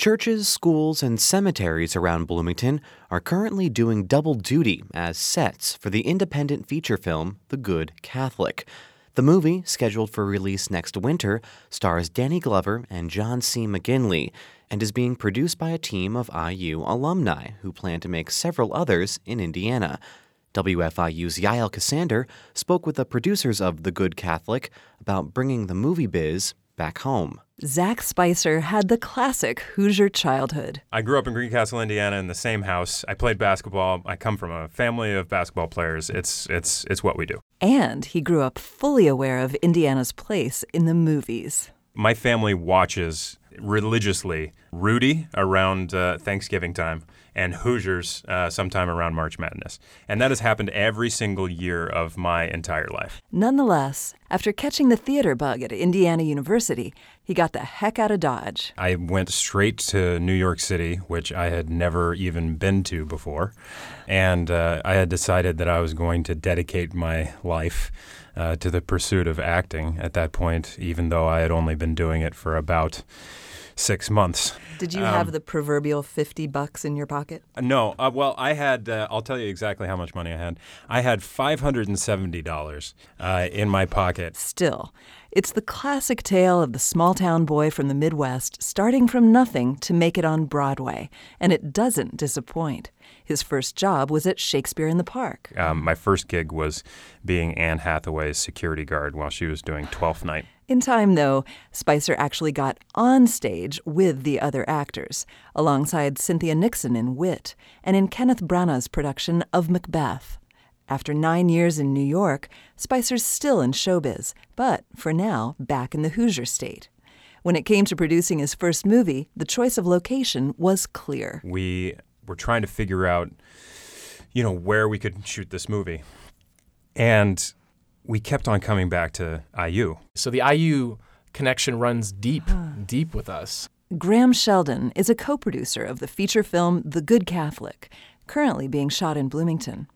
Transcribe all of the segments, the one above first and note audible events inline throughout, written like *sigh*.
Churches, schools, and cemeteries around Bloomington are currently doing double duty as sets for the independent feature film The Good Catholic. The movie, scheduled for release next winter, stars Danny Glover and John C. McGinley and is being produced by a team of IU alumni who plan to make several others in Indiana. WFIU's Yael Ksander spoke with the producers of The Good Catholic about bringing the movie biz back home. Zach Spicer had the classic Hoosier childhood. I grew up in Greencastle, Indiana, in the same house. I played basketball. I come from a family of basketball players. It's it's it's what we do. And he grew up fully aware of Indiana's place in the movies. My family watches religiously Rudy around uh, Thanksgiving time and Hoosiers uh, sometime around March Madness. And that has happened every single year of my entire life. Nonetheless, after catching the theater bug at Indiana University, he got the heck out of Dodge. I went straight to New York City, which I had never even been to before. And uh, I had decided that I was going to dedicate my life uh, to the pursuit of acting at that point, even though I had only been doing it for about six months. Did you um, have the proverbial 50 bucks in your pocket? No. Uh, well, I had, uh, I'll tell you exactly how much money I had. I had $570 uh, in my pocket. Still, it's the classic tale of the small town boy from the Midwest starting from nothing to make it on Broadway, and it doesn't disappoint. His first job was at Shakespeare in the Park. Um, my first gig was being Anne Hathaway's security guard while she was doing Twelfth Night. In time, though, Spicer actually got on stage with the other actors, alongside Cynthia Nixon in Wit and in Kenneth Branagh's production of Macbeth. After nine years in New York, Spicer's still in showbiz, but for now, back in the Hoosier state. When it came to producing his first movie, the choice of location was clear. We were trying to figure out, you know, where we could shoot this movie. And we kept on coming back to IU. So the IU connection runs deep, ah. deep with us. Graham Sheldon is a co producer of the feature film The Good Catholic, currently being shot in Bloomington.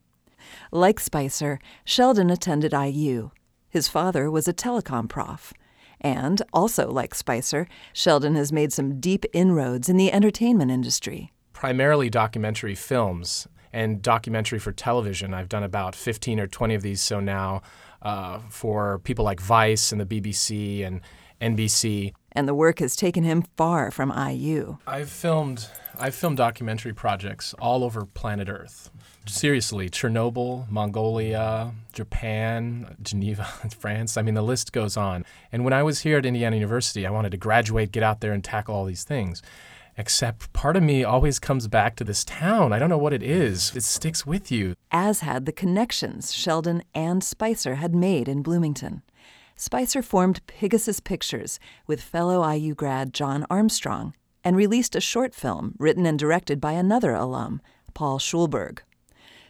Like Spicer, Sheldon attended IU. His father was a telecom prof. And, also like Spicer, Sheldon has made some deep inroads in the entertainment industry. Primarily documentary films and documentary for television. I've done about 15 or 20 of these so now uh, for people like Vice and the BBC and NBC. And the work has taken him far from IU. I've filmed I've filmed documentary projects all over planet Earth. Seriously, Chernobyl, Mongolia, Japan, Geneva, *laughs* France. I mean, the list goes on. And when I was here at Indiana University, I wanted to graduate, get out there, and tackle all these things. Except part of me always comes back to this town. I don't know what it is. It sticks with you. As had the connections Sheldon and Spicer had made in Bloomington. Spicer formed Pigasus Pictures with fellow IU grad John Armstrong and released a short film written and directed by another alum, Paul Shoulberg.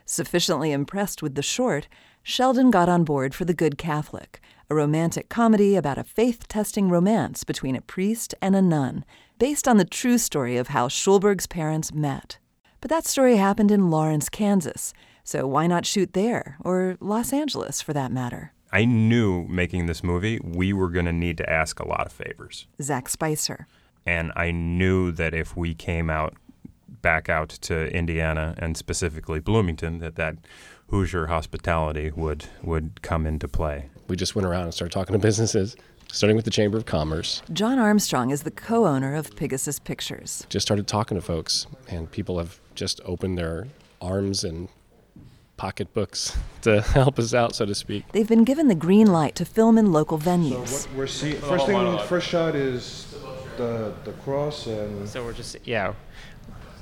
Sufficiently impressed with the short, Sheldon got on board for The Good Catholic, a romantic comedy about a faith testing romance between a priest and a nun, based on the true story of how Shoulberg's parents met. But that story happened in Lawrence, Kansas, so why not shoot there, or Los Angeles for that matter? I knew making this movie, we were going to need to ask a lot of favors. Zach Spicer. And I knew that if we came out back out to Indiana and specifically Bloomington, that that Hoosier hospitality would would come into play. We just went around and started talking to *laughs* businesses, starting with the Chamber of Commerce. John Armstrong is the co-owner of Pigasus Pictures. Just started talking to folks, and people have just opened their arms and pocketbooks *laughs* to help us out, so to speak. They've been given the green light to film in local venues. So what we're seeing, first thing, first shot is the the cross and. So we're just yeah,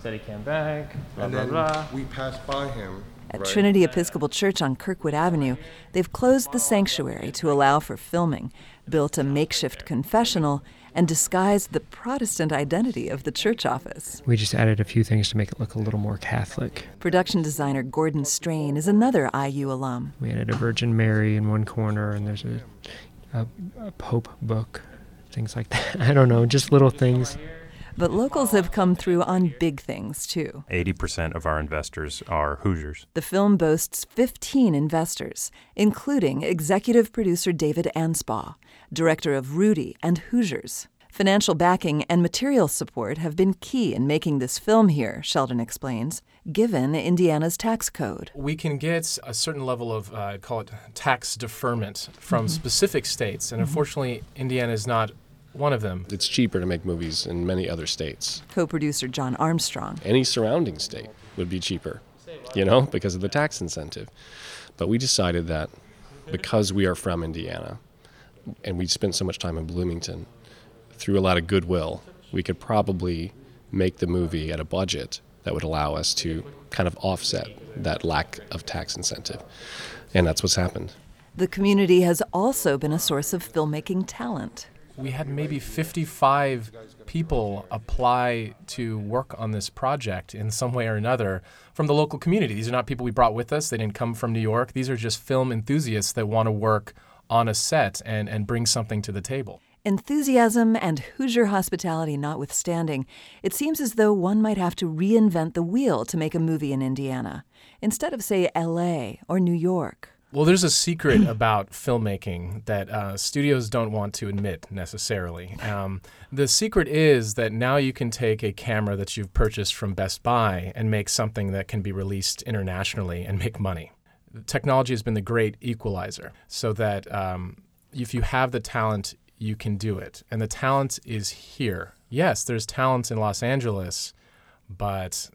steady cam back. Blah, and blah, then blah. we pass by him. At right? Trinity Episcopal Church on Kirkwood Avenue, they've closed the sanctuary to allow for filming, built a makeshift confessional, and disguised the Protestant identity of the church office. We just added a few things to make it look a little more Catholic. Production designer Gordon Strain is another IU alum. We added a Virgin Mary in one corner, and there's a, a, a Pope book, things like that. *laughs* I don't know, just little things. But locals have come through on big things, too. 80% of our investors are Hoosiers. The film boasts 15 investors, including executive producer David Anspaugh, director of Rudy and Hoosiers. Financial backing and material support have been key in making this film here, Sheldon explains, given Indiana's tax code. We can get a certain level of, uh, call it tax deferment from Mm-hmm. specific states, and unfortunately, Indiana is not one of them. It's cheaper to make movies in many other states. Co producer John Armstrong. Any surrounding state would be cheaper, you know, because of the tax incentive. But we decided that because we are from Indiana and we spent so much time in Bloomington, through a lot of goodwill, we could probably make the movie at a budget that would allow us to kind of offset that lack of tax incentive. And that's what's happened. The community has also been a source of filmmaking talent. We had maybe 55 people apply to work on this project in some way or another from the local community. These are not people we brought with us, they didn't come from New York. These are just film enthusiasts that want to work on a set and, and bring something to the table. Enthusiasm and Hoosier hospitality notwithstanding, it seems as though one might have to reinvent the wheel to make a movie in Indiana, instead of, say, LA or New York. Well, there's a secret *clears throat* about filmmaking that uh, studios don't want to admit necessarily. Um, the secret is that now you can take a camera that you've purchased from Best Buy and make something that can be released internationally and make money. Technology has been the great equalizer, so that um, if you have the talent, you can do it. And the talent is here. Yes, there's talent in Los Angeles, but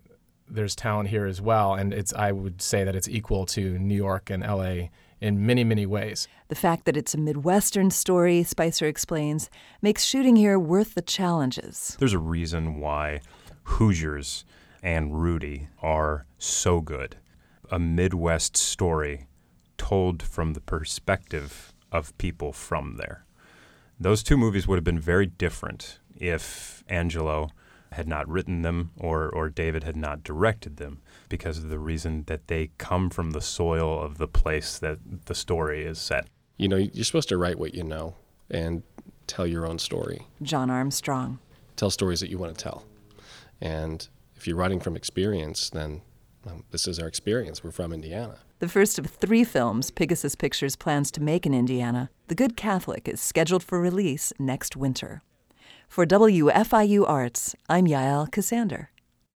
there's talent here as well, and it's I would say that it's equal to New York and LA in many many ways. The fact that it's a Midwestern story, Spicer explains, makes shooting here worth the challenges. There's a reason why Hoosiers and Rudy are so good. A Midwest story told from the perspective of people from there. Those two movies would have been very different if Angelo had not written them or, or David had not directed them because of the reason that they come from the soil of the place that the story is set. You know, you're supposed to write what you know and tell your own story. John Armstrong. Tell stories that you want to tell. And if you're writing from experience, then um, this is our experience. We're from Indiana. The first of three films Pigasus Pictures plans to make in Indiana, The Good Catholic is scheduled for release next winter. For WFIU Arts, I'm Yael Ksander.